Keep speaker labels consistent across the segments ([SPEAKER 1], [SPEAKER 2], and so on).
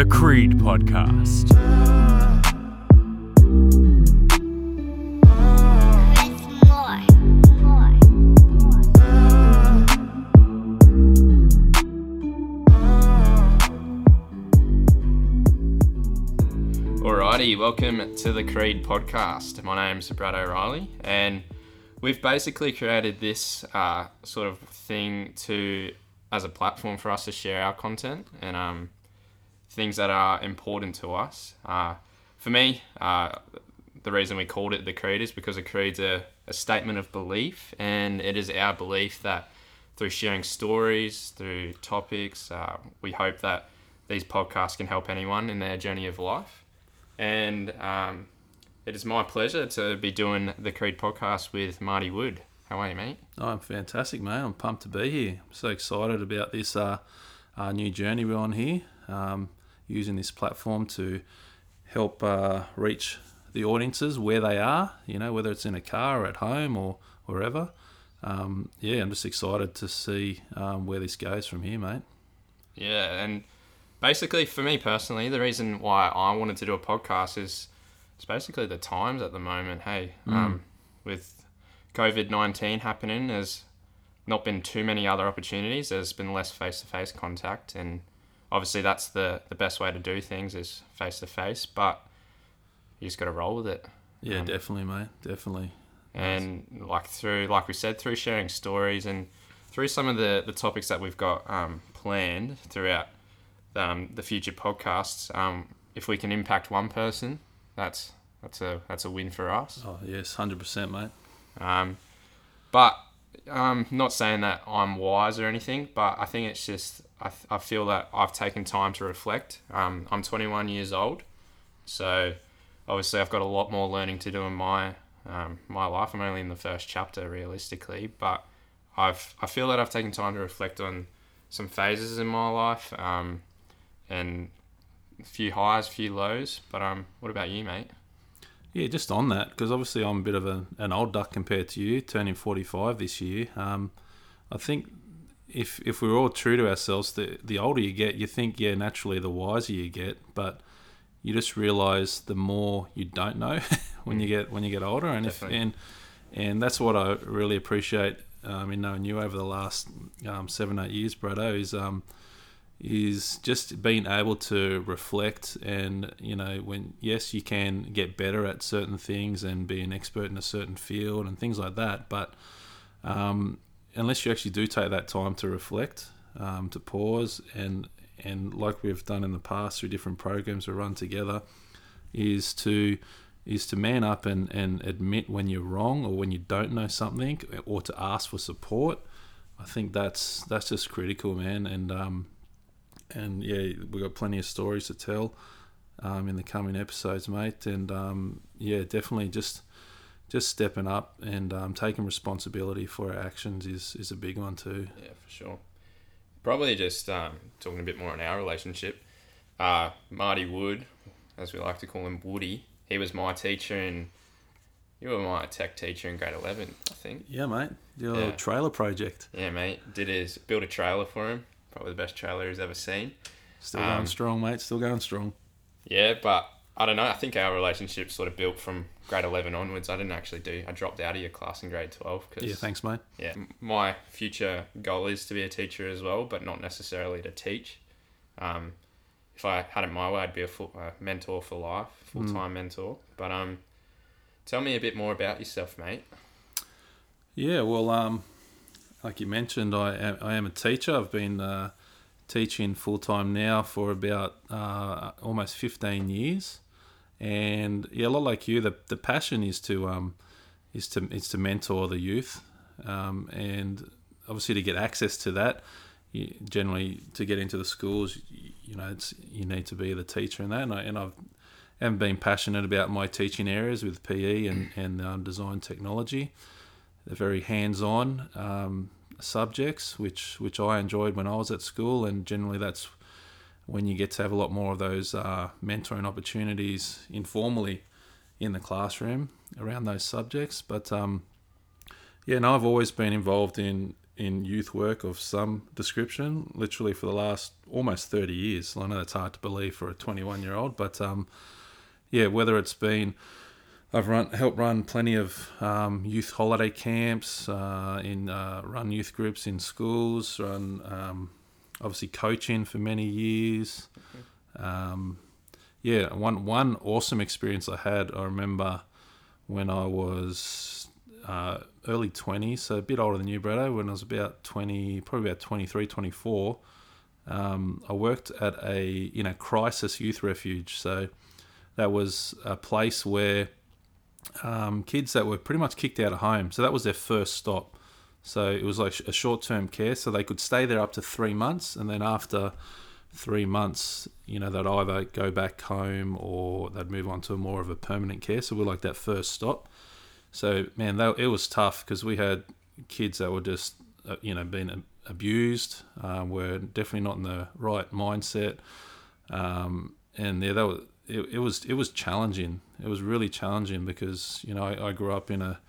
[SPEAKER 1] The Creed Podcast.
[SPEAKER 2] Alrighty, welcome to the Creed podcast. My name's Brad O'Reilly, and we've basically created this uh, sort of thing to as a platform for us to share our content and um, things that are important to us. Uh, for me, uh, the reason we called it the Creed is because a creed's a, a statement of belief, and it is our belief that through sharing stories, through topics, uh, we hope that these podcasts can help anyone in their journey of life. And um, it is my pleasure to be doing the Creed podcast with Marty Wood. How are you, mate?
[SPEAKER 3] Oh, I'm fantastic, mate. I'm pumped to be here. I'm so excited about this uh, uh, new journey we're on here, um, using this platform to help uh, reach the audiences where they are, you know, whether it's in a car or at home or wherever. Um, yeah, I'm just excited to see um, where this goes from here, mate.
[SPEAKER 2] Yeah, and basically for me personally, the reason why I wanted to do a podcast is it's basically the times at the moment. Hey, um, with COVID nineteen happening, there's not been too many other opportunities. There's been less face to face contact, and obviously that's the the best way to do things is face to face. But you just got to roll with it.
[SPEAKER 3] Yeah,
[SPEAKER 2] Um,
[SPEAKER 3] definitely, mate. Definitely.
[SPEAKER 2] and like through like we said through sharing stories and through some of the the topics that we've got um, planned throughout um, the future podcasts um, if we can impact one person that's that's a that's a win for us
[SPEAKER 3] Oh, yes, 100%, mate.
[SPEAKER 2] um, but um, not saying that I'm wise or anything, but I think it's just I, I feel that I've taken time to reflect. Um, I'm 21 years old, so obviously I've got a lot more learning to do in my um, my life. I'm only in the first chapter realistically, but I've I feel that I've taken time to reflect on some phases in my life um, and a few highs, a few lows. But um, what about you, mate?
[SPEAKER 3] Yeah, just on that, because obviously I'm a bit of a, an old duck compared to you, turning 45 this year. Um, I think if if we're all true to ourselves, the the older you get, you think yeah, naturally the wiser you get, but you just realise the more you don't know when you get when you get older, and if and and that's what I really appreciate um, in knowing you over the last um, seven eight years, Brado, is um, is just being able to reflect and you know when yes you can get better at certain things and be an expert in a certain field and things like that but um, unless you actually do take that time to reflect um, to pause and and like we've done in the past through different programs we run together is to is to man up and, and admit when you're wrong or when you don't know something or to ask for support I think that's that's just critical man and um, and yeah, we've got plenty of stories to tell um, in the coming episodes, mate. And um, yeah, definitely just just stepping up and um, taking responsibility for our actions is, is a big one too.
[SPEAKER 2] Yeah, for sure. Probably just um, talking a bit more on our relationship. Uh, Marty Wood, as we like to call him, Woody. He was my teacher and You were my tech teacher in grade eleven, I think.
[SPEAKER 3] Yeah, mate. Your
[SPEAKER 2] Yeah.
[SPEAKER 3] trailer project
[SPEAKER 2] Yeah, mate. Did his build a trailer for him. Probably the best trailer he's ever seen.
[SPEAKER 3] still
[SPEAKER 2] Um,
[SPEAKER 3] going strong, mate. Still going strong.
[SPEAKER 2] Yeah, but I don't know. I think our relationship sort of built from grade eleven onwards. I didn't actually do. I dropped out of your class in grade twelve because
[SPEAKER 3] Yeah, thanks, mate.
[SPEAKER 2] yeah, my future goal is to be a teacher as well, but not necessarily to teach. Um, if I had it my way, I'd be a full, uh, mentor for life, full time mentor. But um, tell me a bit more about yourself, mate.
[SPEAKER 3] Yeah, well, um, like you mentioned, I am, I am a teacher. I've been uh, teaching full time now for about uh, almost 15 years, and yeah, a lot like you, the, the passion is to um, is to is to mentor the youth, um, and obviously to get access to that. You, generally, to get into the schools, you, you know, it's you need to be the teacher in that, and, I, and I've haven't been passionate about my teaching areas with PE and and um, design technology they're very hands-on um, subjects, which which I enjoyed when I was at school, and generally that's when you get to have a lot more of those uh, mentoring opportunities informally in the classroom around those subjects. But um, yeah, no, I've always been involved in in youth work of some description, literally for the last almost 30 years. I know that's hard to believe for a 21 year old, but um, yeah, whether it's been I've run helped run plenty of um, youth holiday camps, uh, in uh, run youth groups in schools, run um, obviously coaching for many years. Um, yeah, one one awesome experience I had. I remember when I was uh, early 20s, so a bit older than you, Bretto, when I was about 20, probably about 23, 24. Um, I worked at a you know crisis youth refuge, so that was a place where um, kids that were pretty much kicked out of home. So that was their first stop. So it was like a short term care, so they could stay there up to three months, and then after three months, you know, they'd either go back home or they'd move on to more of a permanent care. So we're like that first stop. So man, that, it was tough because we had kids that were just, uh, you know, being abused, um, were definitely not in the right mindset, um, and yeah, that was it, it was it was challenging. It was really challenging because you know I, I grew up in a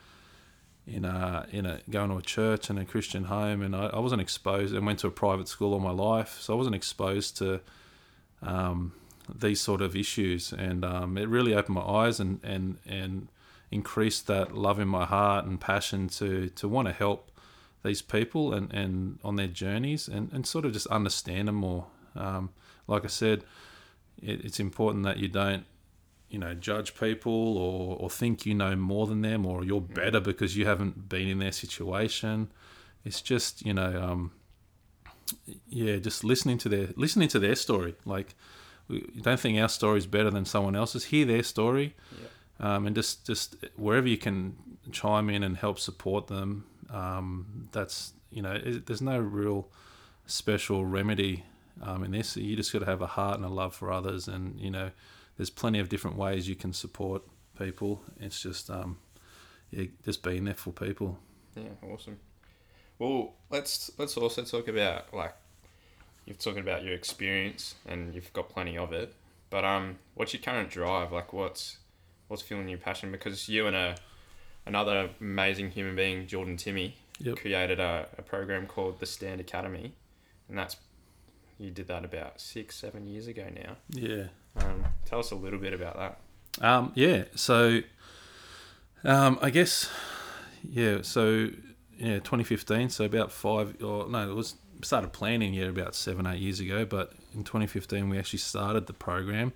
[SPEAKER 3] in a in a going to a church and a Christian home, and I, I wasn't exposed and went to a private school all my life, so I wasn't exposed to um, these sort of issues, and um, it really opened my eyes and and and increased that love in my heart and passion to to want to help these people and, and on their journeys and, and sort of just understand them more. Um, like I said, it, it's important that you don't you know judge people or, or think you know more than them or you're better because you haven't been in their situation. It's just you know um, yeah just listening to their listening to their story. Like we don't think our story is better than someone else's. Hear their story
[SPEAKER 2] Yeah.
[SPEAKER 3] um, and just just wherever you can chime in and help support them um, that's you know it, there's no real special remedy um, in this. You just got to have a heart and a love for others and you know there's plenty of different ways you can support people it's just um, yeah, just being there for people
[SPEAKER 2] Yeah, awesome. Well, let's let's also talk about like you're talking about your experience and you've got plenty of it. But um, what's your current drive? Like, what's what's fueling your passion? Because you and a another amazing human being, Jordan Timmy,
[SPEAKER 3] Yep.
[SPEAKER 2] created a, a program called the Stand Academy, and that's you did that about six seven years ago now.
[SPEAKER 3] yeah
[SPEAKER 2] Um, tell us a little bit about that.
[SPEAKER 3] Um, yeah, so um, I guess yeah, so yeah, 2015. So about five or no, it was started planning yeah about seven eight years ago. But in 2015 we actually started the program,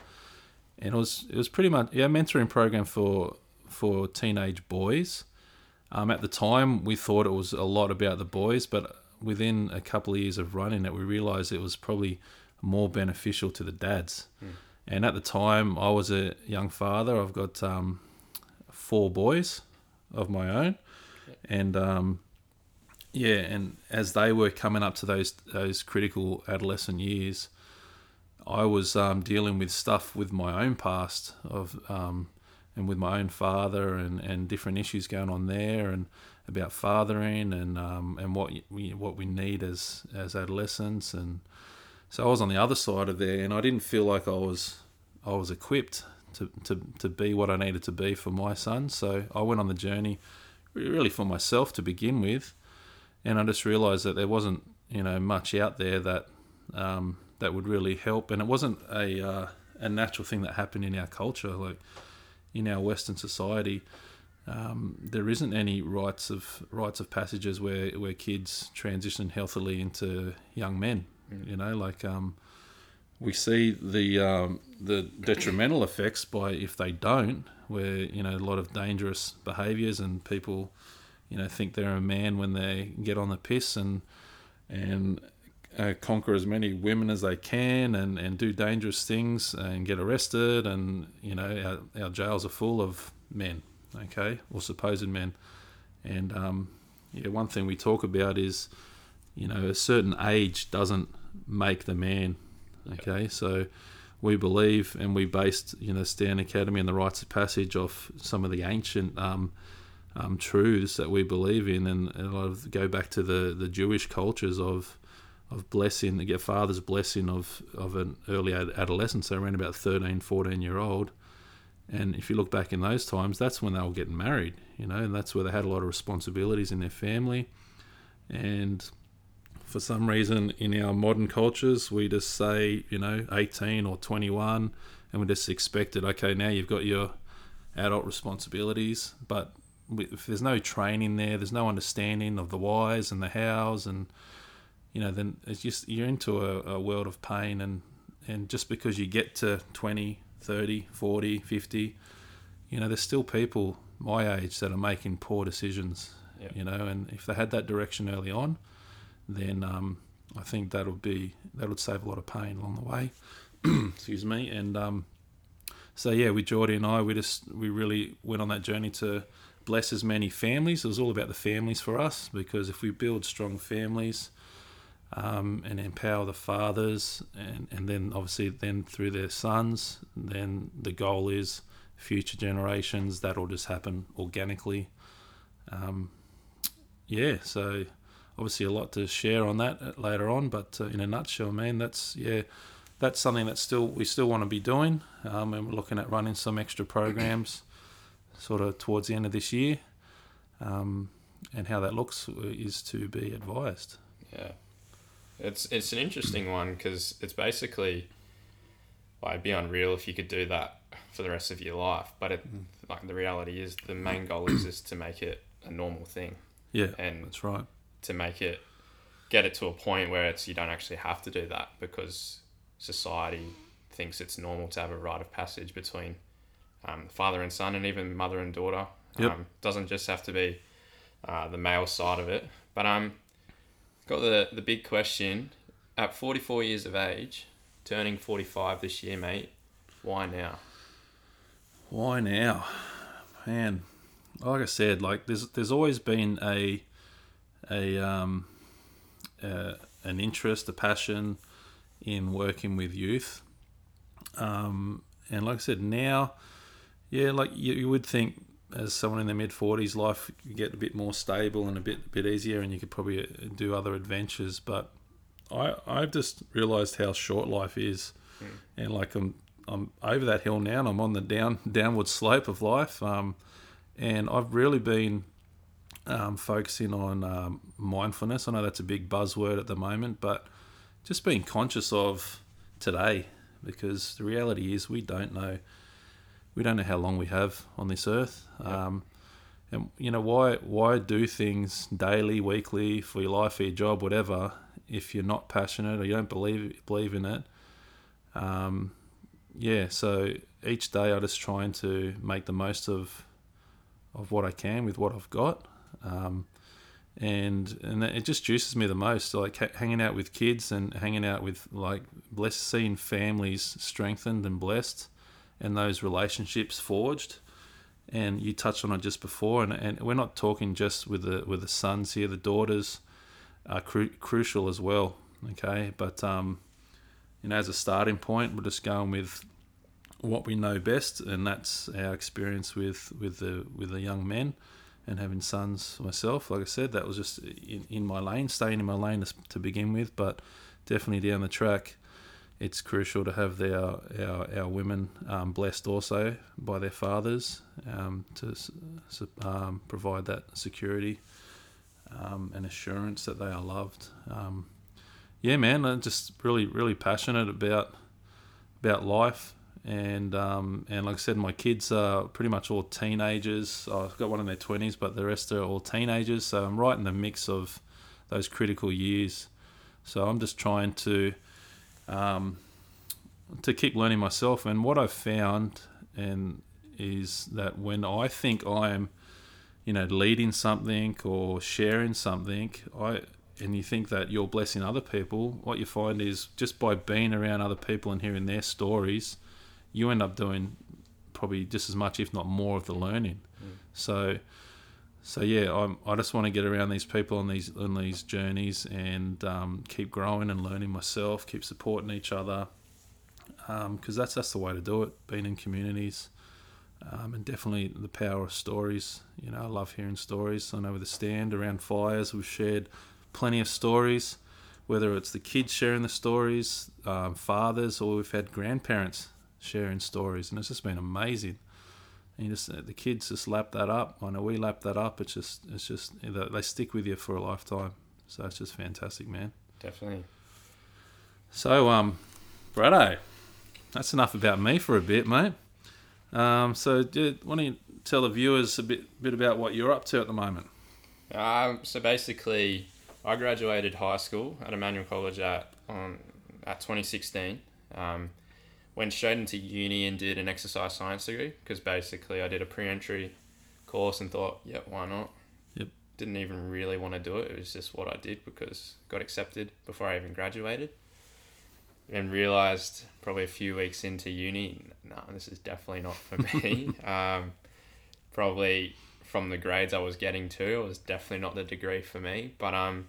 [SPEAKER 3] and it was it was pretty much yeah a mentoring program for for teenage boys. Um, at the time we thought it was a lot about the boys, but within a couple of years of running it, we realised it was probably more beneficial to the dads. And at the time, I was a young father. I've got um, four boys of my own, and um, yeah, and as they were coming up to those those critical adolescent years, I was um, dealing with stuff with my own past of um, and with my own father and, and different issues going on there and about fathering and um, and what we what we need as as adolescents and so I was on the other side of there and I didn't feel like I was I was equipped to, to, to be what I needed to be for my son. So I went on the journey really for myself to begin with and I just realized that there wasn't you know much out there that um, that would really help. And it wasn't a uh, a natural thing that happened in our culture like in our Western society. Um, there isn't any rites of rites of passages where, where kids transition healthily into young men. You know, like um, we see the um, the detrimental effects by if they don't, where you know a lot of dangerous behaviours and people, you know, think they're a man when they get on the piss and and uh, conquer as many women as they can and, and do dangerous things and get arrested and you know our, our jails are full of men okay or supposed men. And um, yeah one thing we talk about is you know a certain age doesn't make the man okay so we believe and we based you know Stand Academy and the rites of passage off some of the ancient um, um, truths that we believe in and, and a lot of go back to the, the Jewish cultures of of blessing, get father's blessing of, of an early ad- adolescence, so around about 13, 14 year old. And if you look back in those times, that's when they were getting married, you know, and that's where they had a lot of responsibilities in their family. and for some reason in our modern cultures we just say you know 18 or 21 and we just expect it okay now you've got your adult responsibilities but if there's no training there there's no understanding of the whys and the hows and you know then it's just you're into a, a world of pain and and just because you get to 20 30 40 50 you know there's still people my age that are making poor decisions
[SPEAKER 2] Yep.
[SPEAKER 3] you know and if they had that direction early on then um, I think that'll be that would save a lot of pain along the way. Excuse me. And um, so yeah, with Geordie and I, we just we really went on that journey to bless as many families. It was all about the families for us because if we build strong families um, and empower the fathers, and and then obviously then through their sons, then the goal is future generations. That'll just happen organically. Um, yeah, so obviously a lot to share on that uh, later on, but uh, in a nutshell, man, that's yeah, that's something that still we still want to be doing, um, and we're looking at running some extra programs, sort of towards the end of this year, um, and how that looks is to be advised.
[SPEAKER 2] Yeah, it's it's an interesting one because it's basically like it'd be unreal if you could do that for the rest of your life. But it like the reality is the main goal is is to make it a normal thing
[SPEAKER 3] Yeah,
[SPEAKER 2] and
[SPEAKER 3] that's right.
[SPEAKER 2] To make it get it to a point where it's you don't actually have to do that because society thinks it's normal to have a rite of passage between um, father and son and even mother and daughter.
[SPEAKER 3] Yep.
[SPEAKER 2] Um, doesn't just have to be uh, the male side of it. But um, got the the big question at 44 years of age, turning 45 this year, mate. Why now?
[SPEAKER 3] Why now, man? Like I said, like there's there's always been a a um uh, an interest, a passion in working with youth. Um, and like I said, now, yeah, like you, you would think as someone in their mid forties, life could get a bit more stable and a bit bit easier, and you could probably uh, do other adventures. But I I've just realised how short life is, and like I'm I'm over that hill now, and I'm on the down downward slope of life. Um, and I've really been um, focusing on um, mindfulness. I know that's a big buzzword at the moment, but just being conscious of today, because the reality is we don't know we don't know how long we have on this earth. Um, and you know why why do things daily, weekly for your life, for your job, whatever, if you're not passionate or you don't believe believe in it. Um, yeah, so each day I'm just trying to make the most of of what I can with what I've got. Um, and and it just juices me the most, like ha- hanging out with kids and hanging out with like blessed, seeing families strengthened and blessed, and those relationships forged. And you touched on it just before, and, and we're not talking just with the with the sons here. The daughters are cru- crucial as well. Okay, but um, you know, as a starting point, we're just going with what we know best, and that's our experience with with the with the young men and having sons myself. Like I said, that was just in, in my lane, staying in my lane to, to begin with, but definitely down the track, it's crucial to have their our, our women um, blessed also by their fathers um, to um, provide that security um, and assurance that they are loved. Um, yeah, man, I'm just really really passionate about about life and um, and like I said, my kids are pretty much all teenagers. I've got one in their twenties, but the rest are all teenagers. So I'm right in the mix of those critical years. So I'm just trying to um, to keep learning myself. And what I've found and is that when I think I'm, you know, leading something or sharing something, I and you think that you're blessing other people, what you find is just by being around other people and hearing their stories, you end up doing probably just as much, if not more, of the learning. So, so yeah, I'm, I just want to get around these people on these on these journeys and um, keep growing and learning myself, keep supporting each other, because that's that's the way to do it. Being in communities, um, and definitely the power of stories. You know, I love hearing stories. I know with the stand around fires, we've shared plenty of stories. Whether it's the kids sharing the stories, um, fathers, or we've had grandparents sharing stories, and it's just been amazing. And you just the kids just lap that up. I know we lap that up. It's just it's just they stick with you for a lifetime. So it's just fantastic, man.
[SPEAKER 2] Definitely.
[SPEAKER 3] So, um, Brado, that's enough about me for a bit, mate. Um, so, do, why don't you tell the viewers a bit, bit about what you're up to at the moment?
[SPEAKER 2] Um, so basically, I graduated high school at Emmanuel College at um, at 2016. Um, went straight into uni and did an exercise science degree because basically I did a pre-entry course and thought, yeah, why not?
[SPEAKER 3] Yep.
[SPEAKER 2] Didn't even really want to do it. It was just what I did because got accepted before I even graduated. And realized probably a few weeks into uni, no, this is definitely not for me. um, probably from the grades I was getting to, it was definitely not the degree for me. But um,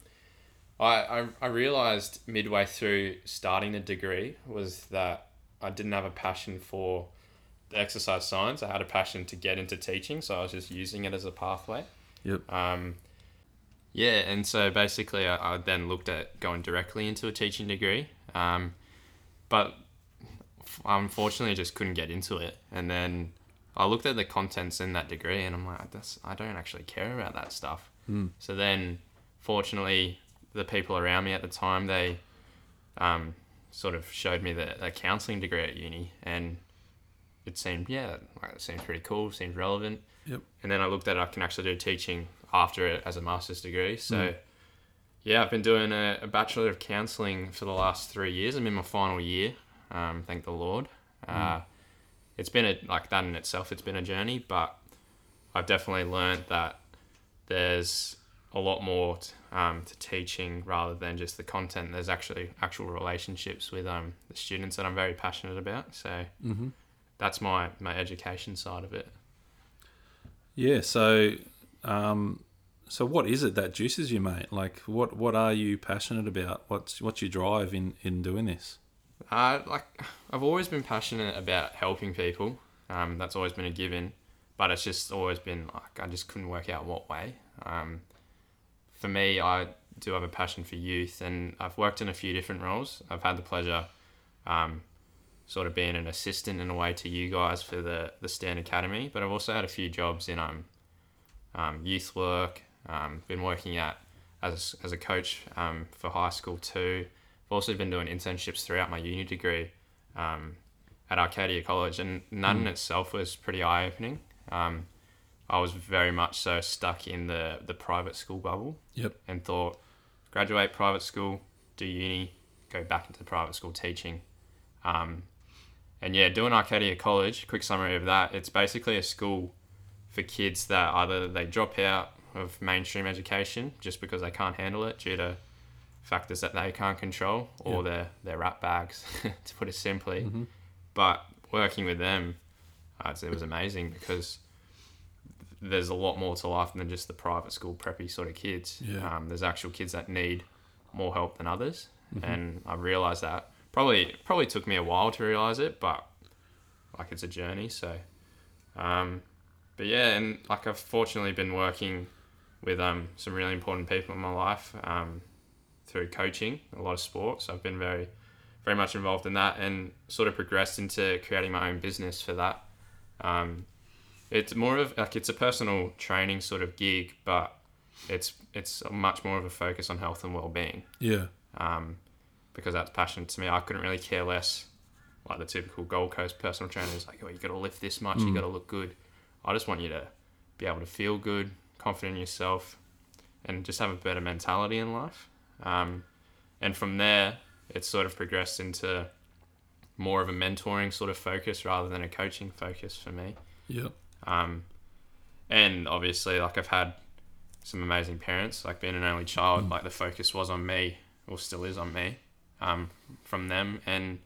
[SPEAKER 2] I, I, I realized midway through starting the degree was that I didn't have a passion for the exercise science. I had a passion to get into teaching, so I was just using it as a pathway.
[SPEAKER 3] Yep.
[SPEAKER 2] Um, yeah, and so basically, I, I then looked at going directly into a teaching degree, um, but f- unfortunately, I just couldn't get into it. And then I looked at the contents in that degree, and I'm like, That's, I don't actually care about that stuff.
[SPEAKER 3] Mm.
[SPEAKER 2] So then, fortunately, the people around me at the time they um, sort of showed me the, the counselling degree at uni, and it seemed yeah, like it seemed pretty cool, seemed relevant.
[SPEAKER 3] Yep.
[SPEAKER 2] And then I looked at I can actually do teaching after it as a master's degree. So
[SPEAKER 3] Mm.
[SPEAKER 2] yeah, I've been doing a, a bachelor of counselling for the last three years. I'm in my final year. Um, thank the Lord. Uh, it's been a like that in itself. It's been a journey, but I've definitely learned that there's a lot more t- um, to teaching rather than just the content. There's actually actual relationships with um, the students that I'm very passionate about. So
[SPEAKER 3] Mm-hmm.
[SPEAKER 2] that's my my education side of it.
[SPEAKER 3] Yeah. So, um, so what is it that juices you, mate? Like, what what are you passionate about? What's what's your drive in in doing this?
[SPEAKER 2] Uh, like I've always been passionate about helping people. Um, that's always been a given, but it's just always been like I just couldn't work out what way. Um, for me, I do have a passion for youth, and I've worked in a few different roles. I've had the pleasure, um, sort of being an assistant in a way to you guys for the the Stand Academy, but I've also had a few jobs in um, um youth work. Um, been working at as as a coach um, for high school too. I've also been doing internships throughout my uni degree um, at Arcadia College, and that in itself was pretty eye opening. Um, I was very much so stuck in the, the private school bubble
[SPEAKER 3] Yep.
[SPEAKER 2] and thought, graduate private school, do uni, go back into private school teaching. Um, and yeah, doing Arcadia College, quick summary of that, it's basically a school for kids that either they drop out of mainstream education just because they can't handle it due to factors that they can't control or
[SPEAKER 3] Yeah.
[SPEAKER 2] they're, they're rat bags, to put it simply.
[SPEAKER 3] Mm-hmm.
[SPEAKER 2] But working with them, uh, it was amazing because there's a lot more to life than just the private school preppy sort of kids.
[SPEAKER 3] Yeah.
[SPEAKER 2] Um, there's actual kids that need more help than others,
[SPEAKER 3] Mm-hmm.
[SPEAKER 2] and I realized that probably probably took me a while to realize it, but like it's a journey. So, um, but yeah, and like I've fortunately been working with um, some really important people in my life um, through coaching, a lot of sports. I've been very very much involved in that and sort of progressed into creating my own business for that. Um, it's more of like it's a personal training sort of gig, but it's it's much more of a focus on health and well being
[SPEAKER 3] Yeah.
[SPEAKER 2] um, because that's passionate to me. I couldn't really care less like the typical Gold Coast personal trainer is like, oh, you got to lift this much, you got to look good. I just want you to be able to feel good, confident in yourself, and just have a better mentality in life. Um, and from there, it's sort of progressed into more of a mentoring sort of focus rather than a coaching focus for me.
[SPEAKER 3] Yep.
[SPEAKER 2] Um, and obviously, like I've had some amazing parents. Like being an only child, like the focus was on me, or still is on me, um, from them. And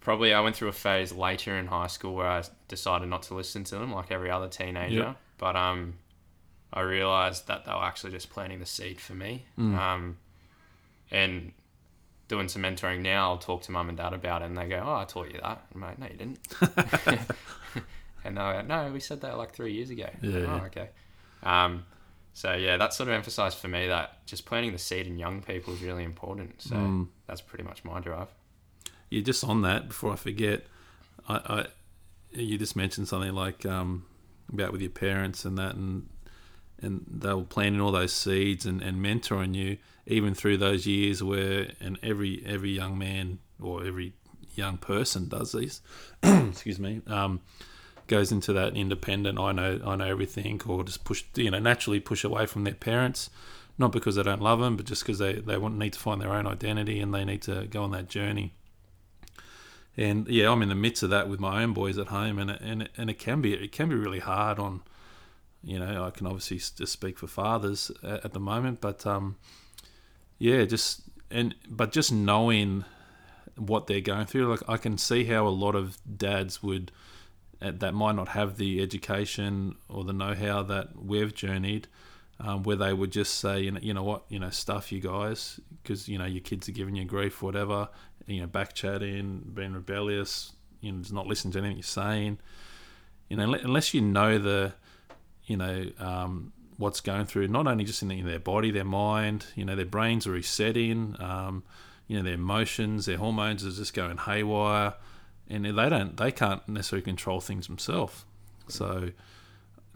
[SPEAKER 2] probably I went through a phase later in high school where I decided not to listen to them, like every other teenager.
[SPEAKER 3] Yep.
[SPEAKER 2] But um, I realized that they were actually just planting the seed for me. Um, and doing some mentoring now, I'll talk to mum and dad about it, and they go, "Oh, I taught you that." I'm like, "No, you didn't." and they're "No, we said that like three years ago."
[SPEAKER 3] Yeah,
[SPEAKER 2] Oh,
[SPEAKER 3] yeah.
[SPEAKER 2] okay. Um, so yeah, that sort of emphasised for me that just planting the seed in young people is really important. So
[SPEAKER 3] Mm.
[SPEAKER 2] that's pretty much my drive.
[SPEAKER 3] Yeah, just on that, before I forget, I, I you just mentioned something like um, about with your parents and that, and and they were planting all those seeds and, and mentoring you even through those years where and every every young man or every young person does these excuse me um, goes into that independent I know I know everything or just push you know naturally push away from their parents not because they don't love them but just because they, they want need to find their own identity and they need to go on that journey. And yeah I'm in the midst of that with my own boys at home and it, and and it can be it can be really hard on you know I can obviously just speak for fathers at, at the moment but um yeah just and but just knowing what they're going through like I can see how a lot of dads would that might not have the education or the know-how that we've journeyed um, where they would just say you know, you know what? You know stuff you guys. Because you know your kids are giving you grief whatever you know back chatting being rebellious you know just not listening to anything you're saying. You know unless you know the you know um, what's going through not only just in, the, in, their body their mind you know their brains are resetting um, you know their emotions their hormones are just going haywire and they don't they can't necessarily control things themselves. So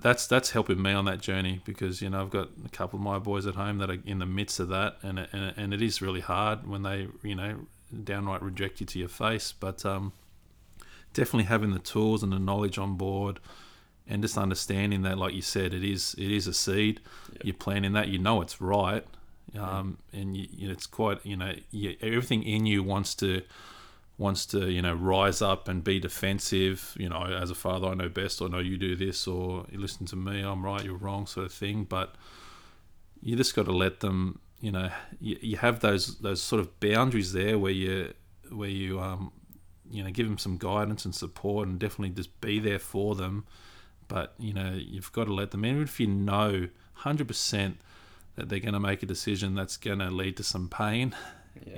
[SPEAKER 3] that's that's helping me on that journey because you know I've got a couple of my boys at home that are in the midst of that and and, and it is really hard when they you know downright reject you to your face. But um, definitely having the tools and the knowledge on board and just understanding that like you said it is it is a seed. Yep. you're planting that you know it's right um, and you, you know, it's quite you know you, everything in you wants to wants to you know rise up and be defensive you know as a father i know best or know you do this or you listen to me i'm right you're wrong sort of thing. But you just got to let them you know you, you have those those sort of boundaries there where you where you um you know give them some guidance and support and definitely just be there for them. But you know you've got to let them even if you know 100% that they're going to make a decision that's going to lead to some pain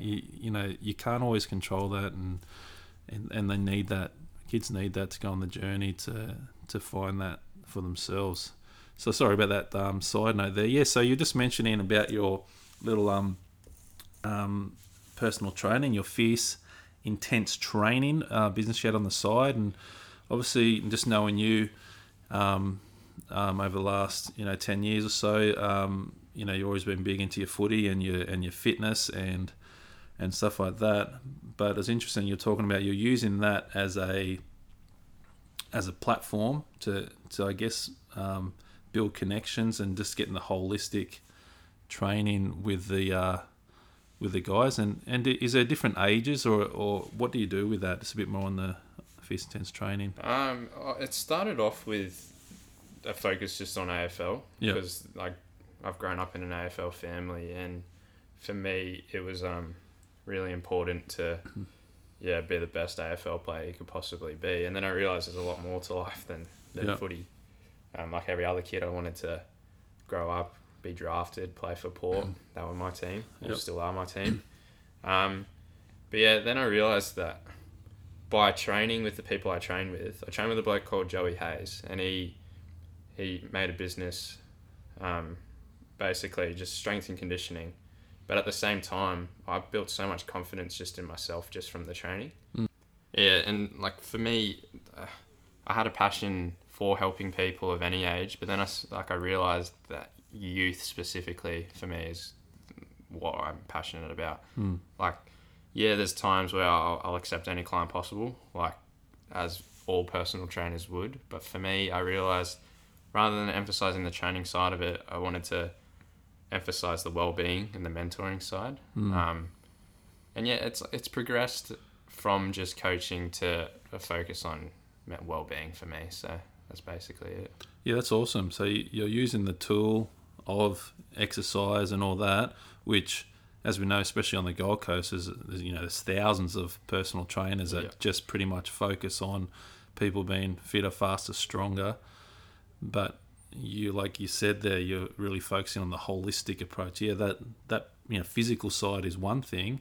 [SPEAKER 3] you, you know you can't always control that and, and and they need that kids need that to go on the journey to to find that for themselves. So sorry about that um, side note there. Yeah so you're just mentioning about your little um, um, personal training your fierce intense training uh, business yet on the side and obviously just knowing you um, um, over the last you know 10 years or so um, you know you've always been big into your footy and your and your fitness and and stuff like that. But it's interesting you're talking about you're using that as a as a platform to to I guess um, build connections and just getting the holistic training with the uh, with the guys. And and is there different ages or or what do you do with that? Just a bit more on the fierce intense training.
[SPEAKER 2] Um, it started off with a focus just on AFL
[SPEAKER 3] yep.
[SPEAKER 2] because like I've grown up in an AFL family and for me it was um really important to yeah be the best AFL player you could possibly be. And then I realized there's a lot more to life than than footy. Um, like every other kid, I wanted to grow up, be drafted, play for Port. Mm. That were my team, or yep. still are my team. Um, but yeah, then I realized that by training with the people I train with, I trained with a bloke called Joey Hayes, and he he made a business, um, basically just strength and conditioning but at the same time, I built so much confidence just in myself just from the training.
[SPEAKER 3] Mm.
[SPEAKER 2] Yeah, and like for me, uh, I had a passion for helping people of any age, but then I like I realized that youth specifically for me is what I'm passionate about.
[SPEAKER 3] Mm.
[SPEAKER 2] Like, yeah, there's times where I'll, I'll accept any client possible, like as all personal trainers would. But for me, I realized rather than emphasizing the training side of it, I wanted to emphasize the well-being and the mentoring side.
[SPEAKER 3] Mm.
[SPEAKER 2] Um, and yeah, it's it's progressed from just coaching to a focus on well-being for me. So that's basically it.
[SPEAKER 3] Yeah, that's awesome. So you're using the tool of exercise and all that, which, as we know, especially on the Gold Coast, is you know there's thousands of personal trainers that yep. just pretty much focus on people being fitter, faster, stronger. But you like you said there, you're really focusing on the holistic approach. Yeah, that that you know physical side is one thing,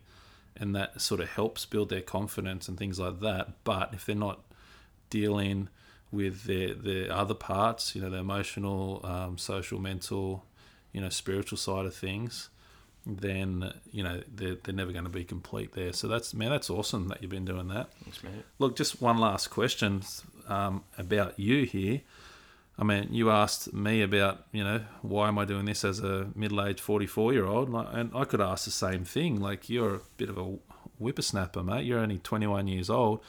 [SPEAKER 3] and that sort of helps build their confidence and things like that. But if they're not dealing with their their other parts, you know, the emotional, um, social, mental, you know, spiritual side of things, then you know they're, they're never going to be complete there. So that's man, that's awesome that you've been doing that.
[SPEAKER 2] Thanks, mate.
[SPEAKER 3] Look, just one last question um, about you here. I mean, you asked me about, you know, why am I doing this as a middle-aged 44-year-old, and I could ask the same thing. Like, you're a bit of a whippersnapper, mate. You're only 21 years old,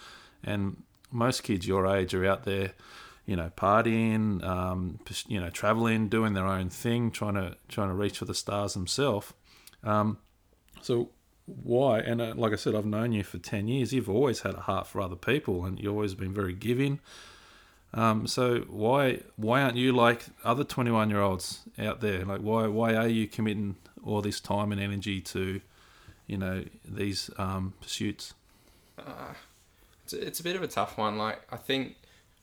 [SPEAKER 3] and most kids your age are out there, you know, partying, um, you know, traveling, doing their own thing, trying to trying to reach for the stars themselves. Um, so why? And uh, like I said, I've known you for 10 years. You've always had a heart for other people, and you've always been very giving. Um, so why why aren't you like other 21 year olds out there? Like why why are you committing all this time and energy to, you know, these um, pursuits?
[SPEAKER 2] Uh, it's, it's a bit of a tough one. Like I think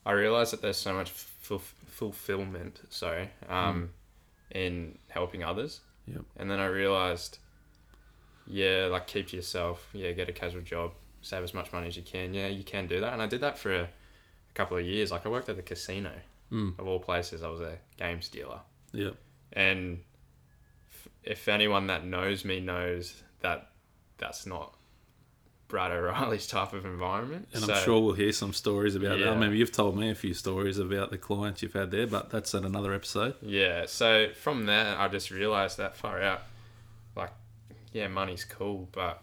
[SPEAKER 2] I realize that there's so much ful- fulfillment, sorry, um, in helping others.
[SPEAKER 3] Yep.
[SPEAKER 2] And then I realized, yeah, like keep to yourself. Yeah, get a casual job, save as much money as you can. Yeah, you can do that. And I did that for a couple of years. Like I worked at the casino,
[SPEAKER 3] Mm.
[SPEAKER 2] of all places. I was a games dealer.
[SPEAKER 3] Yeah.
[SPEAKER 2] and f- if anyone that knows me knows that that's not Brad O'Reilly's type of environment.
[SPEAKER 3] And
[SPEAKER 2] So,
[SPEAKER 3] I'm sure we'll hear some stories about that.
[SPEAKER 2] Yeah.
[SPEAKER 3] I mean, you've told me a few stories about the clients you've had there, but that's at another episode.
[SPEAKER 2] Yeah, so from there, I just realized that far out, like, yeah, money's cool, but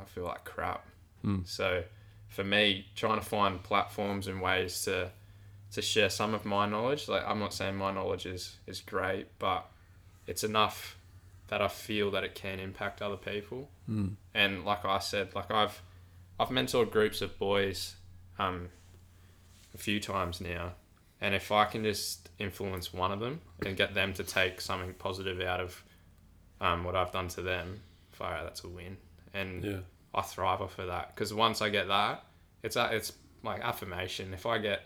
[SPEAKER 2] I feel like crap.
[SPEAKER 3] Hmm.
[SPEAKER 2] So for me, trying to find platforms and ways to to share some of my knowledge, like I'm not saying my knowledge is is great, but it's enough that I feel that it can impact other people.
[SPEAKER 3] Mm.
[SPEAKER 2] And like I said, like I've I've mentored groups of boys um, a few times now, and if I can just influence one of them and get them to take something positive out of um, what I've done to them, out, that's a win. And
[SPEAKER 3] Yeah.
[SPEAKER 2] I thrive off of that because once I get that, it's a, it's like affirmation. If I get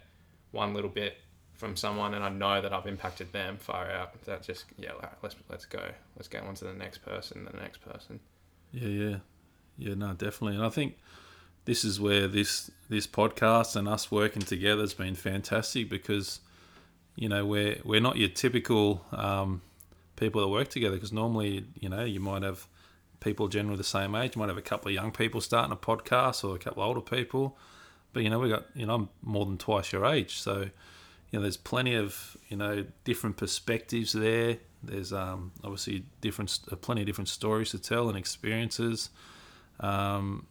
[SPEAKER 2] one little bit from someone and I know that I've impacted them far out, that just yeah, like, let's let's go, let's get on to the next person, the next person.
[SPEAKER 3] Yeah, yeah, yeah. No, definitely. And I think this is where this this podcast and us working together has been fantastic because you know we're we're not your typical um, people that work together because normally you know you might have people generally the same age. You might have a couple of young people starting a podcast or a couple of older people, but you know we got you know I'm more than twice your age, so you know there's plenty of you know different perspectives there. There's um, obviously different, uh, plenty of different stories to tell and experiences, um,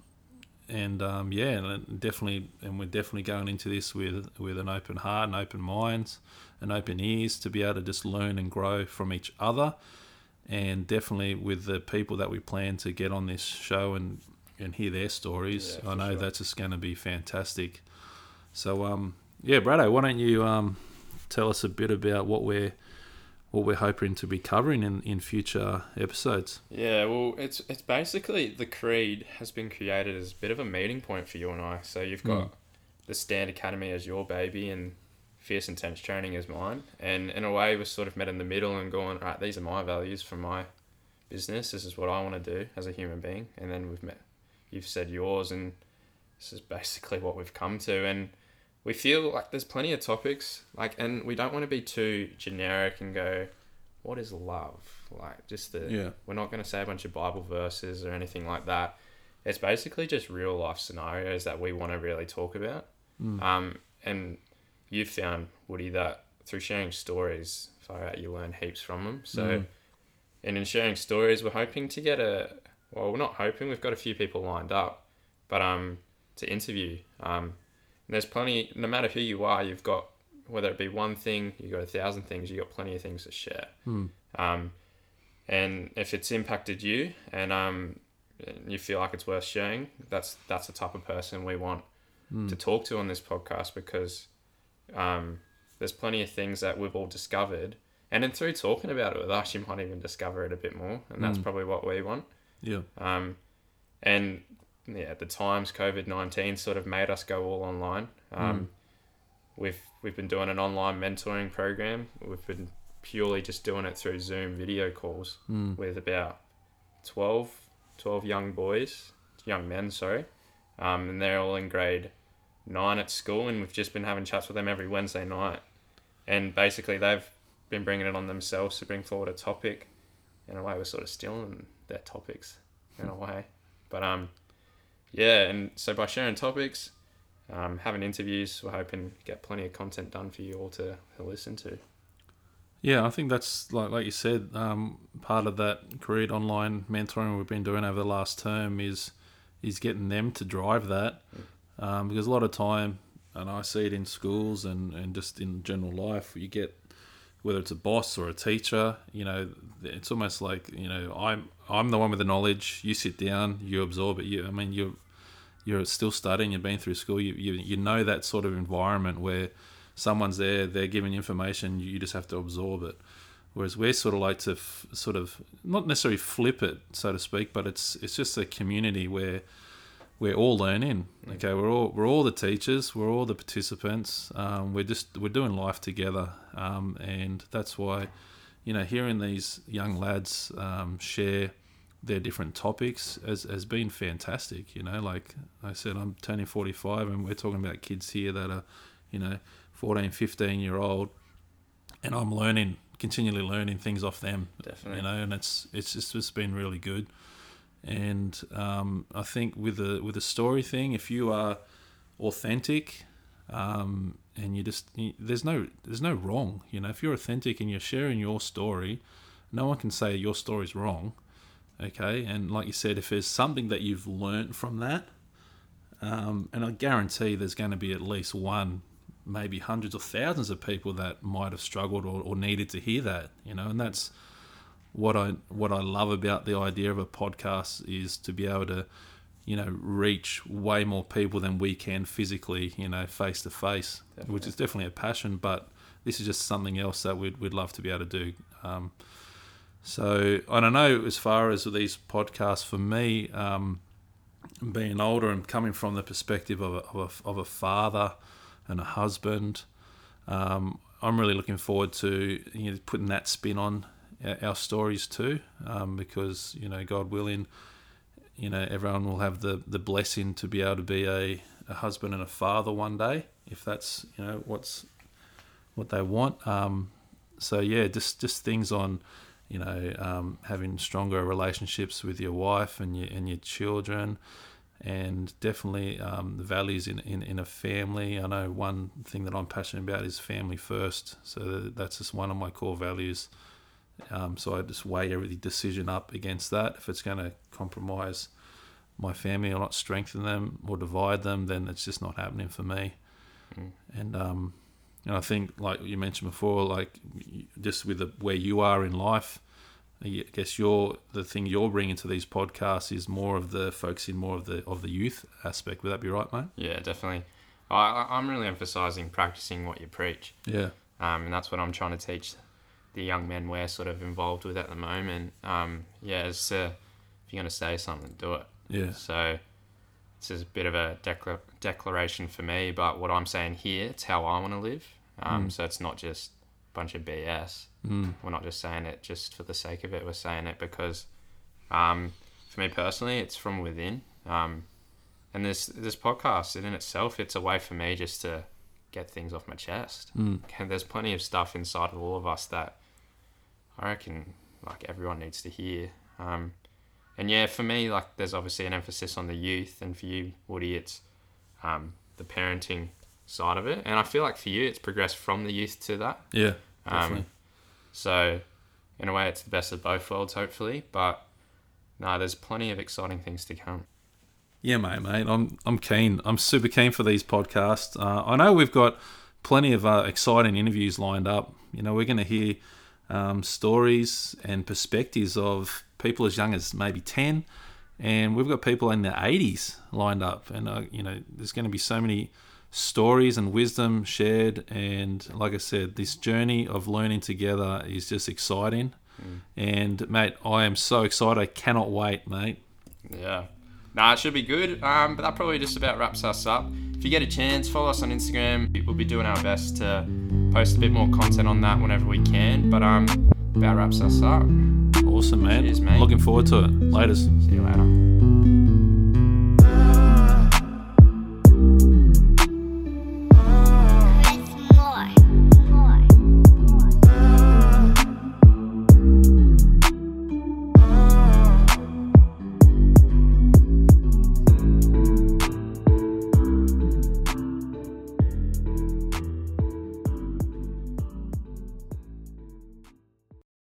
[SPEAKER 3] and um, yeah, and definitely, and we're definitely going into this with with an open heart and open minds and open ears to be able to just learn and grow from each other, and definitely with the people that we plan to get on this show and and hear their stories.
[SPEAKER 2] Yeah,
[SPEAKER 3] I know
[SPEAKER 2] sure.
[SPEAKER 3] that's just going to be fantastic. So um, yeah, Brado, why don't you um, tell us a bit about what we're what we're hoping to be covering in, in future episodes.
[SPEAKER 2] Yeah, well, it's it's basically the creed has been created as a bit of a meeting point for you and I. So you've got
[SPEAKER 3] Mm.
[SPEAKER 2] the Stand Academy as your baby and Fierce Intense Training as mine, and in a way, we're sort of met in the middle and going, right, these are my values for my business. This is what I want to do as a human being, and then we've met. You've said yours, and this is basically what we've come to, and we feel like there's plenty of topics, like, and we don't want to be too generic and go, what is love? Like, just the
[SPEAKER 3] Yeah.
[SPEAKER 2] we're not going to say a bunch of Bible verses or anything like that. It's basically just real life scenarios that we want to really talk about.
[SPEAKER 3] Mm.
[SPEAKER 2] Um, and you've found, Woody, that through sharing stories, far out, you learn heaps from them. So,
[SPEAKER 3] Mm.
[SPEAKER 2] and in sharing stories, we're hoping to get a, well, we're not hoping, we've got a few people lined up, but um, to interview. Um, there's plenty, no matter who you are, you've got, whether it be one thing, you've got a thousand things, you've got plenty of things to share.
[SPEAKER 3] Mm.
[SPEAKER 2] Um, and if it's impacted you and um, you feel like it's worth sharing, that's that's the type of person we want
[SPEAKER 3] Mm.
[SPEAKER 2] to talk to on this podcast because um, there's plenty of things that we've all discovered, and then through talking about it with us, you might even discover it a bit more, and that's
[SPEAKER 3] Mm.
[SPEAKER 2] probably what we want.
[SPEAKER 3] Yeah.
[SPEAKER 2] Um, and yeah, at the times COVID nineteen sort of made us go all online. Um, We've we've been doing an online mentoring program. We've been purely just doing it through Zoom video calls
[SPEAKER 3] Mm.
[SPEAKER 2] with about 12, 12 young boys, young men, sorry, um, and they're all in grade nine at school, and we've just been having chats with them every Wednesday night, and basically they've been bringing it on themselves to bring forward a topic. In a way, we're sort of stealing their topics in a way, but um, yeah, and so by sharing topics, um, having interviews. We're hoping to get plenty of content done for you all to, to listen to.
[SPEAKER 3] Yeah, I think that's like like you said. Um, part of that Creed online mentoring we've been doing over the last term is is getting them to drive that, um, because a lot of time, and I see it in schools and and just in general life, you get whether it's a boss or a teacher, you know, it's almost like you know I'm I'm the one with the knowledge. You sit down, you absorb it. You, I mean, you're you're still studying. You've been through school. You you, you know that sort of environment where someone's there, they're giving information, you just have to absorb it. Whereas we're sort of like to f- sort of not necessarily flip it, so to speak, but it's it's just a community where we're all learning. Okay, we're all we're all the teachers, we're all the participants. Um, we're just we're doing life together, um, and that's why, you know, hearing these young lads um, share their different topics has, has been fantastic. You know, like I said, I'm turning 45, and we're talking about kids here that are, you know, 14, 15 year old, and I'm learning, continually learning things off them.
[SPEAKER 2] Definitely.
[SPEAKER 3] You know, and it's it's just it's been really good. And um, I think with a with the story thing, if you are authentic, um, and you just you, there's no there's no wrong. You know, if you're authentic and you're sharing your story, no one can say your story's wrong. Okay, and like you said, if there's something that you've learned from that, um, and I guarantee there's going to be at least one, maybe hundreds or thousands of people that might have struggled or, or needed to hear that. You know, and that's what I what I love about the idea of a podcast is to be able to, you know, reach way more people than we can physically, you know, face to face, which is definitely a passion. But this is just something else that we'd we'd love to be able to do. Um, so I don't know as far as these podcasts for me, um, being older and coming from the perspective of a, of a, of a father and a husband, um, I'm really looking forward to you know, putting that spin on our, stories too, um, because you know, God willing, you know, everyone will have the, the blessing to be able to be a, a husband and a father one day, if that's you know what's what they want. Um, so yeah, just just things on you know, um, having stronger relationships with your wife and your and your children, and definitely um, the values in, in, in a family. I know one thing that I'm passionate about is family first, so that's just one of my core values. Um, so I just weigh every decision up against that. If it's going to compromise my family or not strengthen them or divide them, then it's just not happening for me.
[SPEAKER 2] Mm.
[SPEAKER 3] And um, and I think, like you mentioned before, like just with the, where you are in life, I guess your the thing you're bringing to these podcasts is more of the focusing more of the of the youth aspect. Would that be right, mate?
[SPEAKER 2] Yeah, definitely. I- I'm really emphasizing practicing what you preach,
[SPEAKER 3] Yeah,
[SPEAKER 2] um, and that's what I'm trying to teach the young men we're sort of involved with at the moment. Um, yeah, it's uh, if you're going to say something, do it.
[SPEAKER 3] yeah,
[SPEAKER 2] So this is a bit of a decla- declaration for me, but what I'm saying here, it's how I want to live. Um, So it's not just a bunch of BS.
[SPEAKER 3] mm,
[SPEAKER 2] We're not just saying it just for the sake of it. We're saying it because, um, for me personally, it's from within. Um, and this this podcast in itself, it's a way for me just to get things off my chest.
[SPEAKER 3] mm,
[SPEAKER 2] And there's plenty of stuff inside of all of us that I reckon like everyone needs to hear. Um, and yeah, for me, like there's obviously an emphasis on the youth, and for you, Woody, it's um, the parenting side of it. And I feel like for you, it's progressed from the youth to that.
[SPEAKER 3] yeah,
[SPEAKER 2] Um,
[SPEAKER 3] definitely.
[SPEAKER 2] so, in a way, it's the best of both worlds, hopefully. But no, there's plenty of exciting things to come.
[SPEAKER 3] Yeah, mate, mate. I'm I'm keen. I'm super keen for these podcasts. Uh, I know we've got plenty of uh, exciting interviews lined up. You know, we're going to hear um, stories and perspectives of people as young as maybe ten, and we've got people in their 80s lined up. And uh, you know, there's going to be so many stories and wisdom shared. And like I said, this journey of learning together is just exciting. And mate, I am so excited. I cannot wait, mate.
[SPEAKER 2] Yeah. Nah, it should be good. Um, but that probably just about wraps us up. If you get a chance, follow us on Instagram. We'll be doing our best to post a bit more content on that whenever we can. But um, about wraps us up.
[SPEAKER 3] Awesome, man.
[SPEAKER 2] Cheers, mate.
[SPEAKER 3] Looking forward to it. Laters.
[SPEAKER 2] See you later.